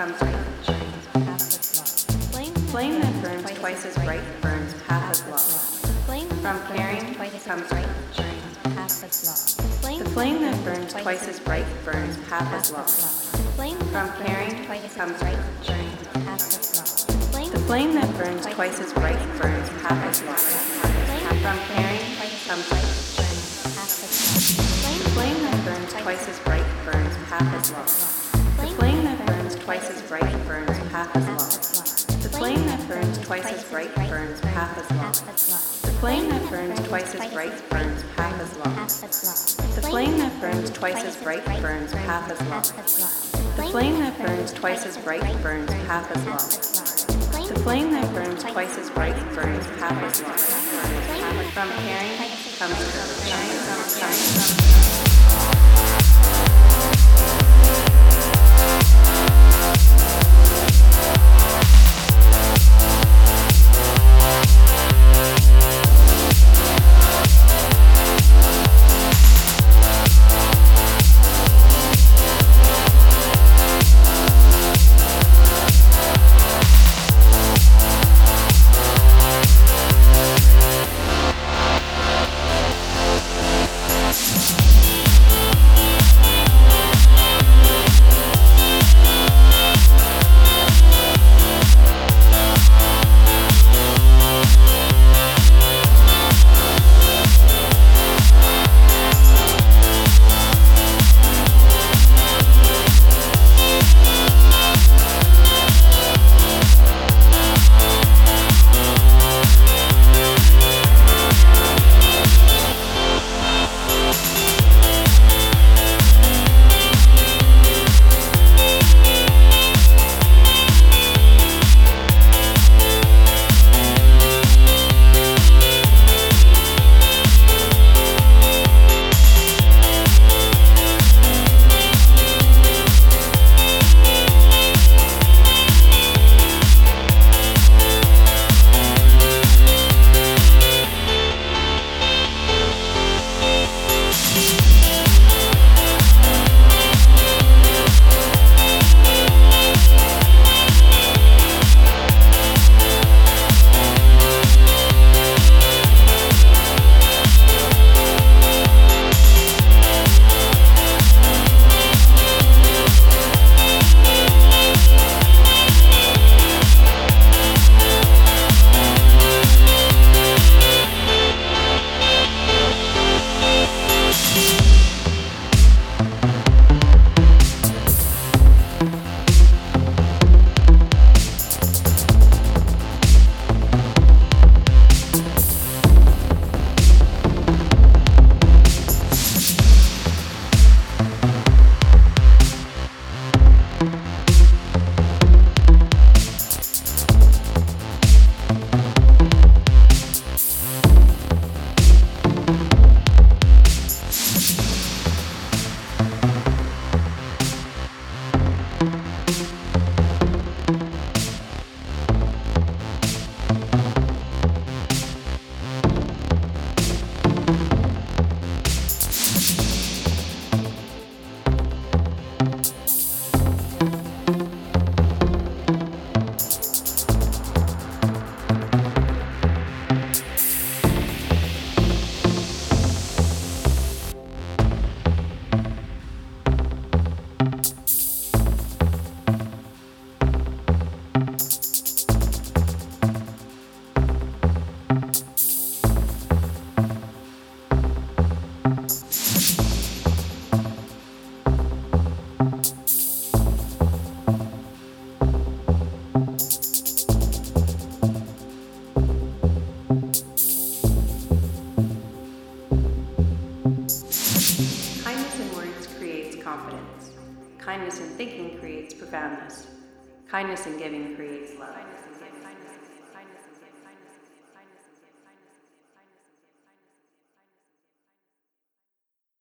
becomes flame. Flame that burns twice as bright burns half as long. From caring comes flame. The flame that burns twice as bright burns half as long. From caring comes the flame that burns twice as bright burns half as long. From caring comes flame. The flame that burns twice as bright burns half as long. Bright burns half as long. The flame that burns twice as bright burns half as long. The flame that burns twice as bright burns half as long. The flame that burns twice as bright burns half as long. The flame that burns twice as bright burns half as long. From caring comes courage. Caring. Confidence. Kindness in thinking creates profoundness. Kindness in giving creates love.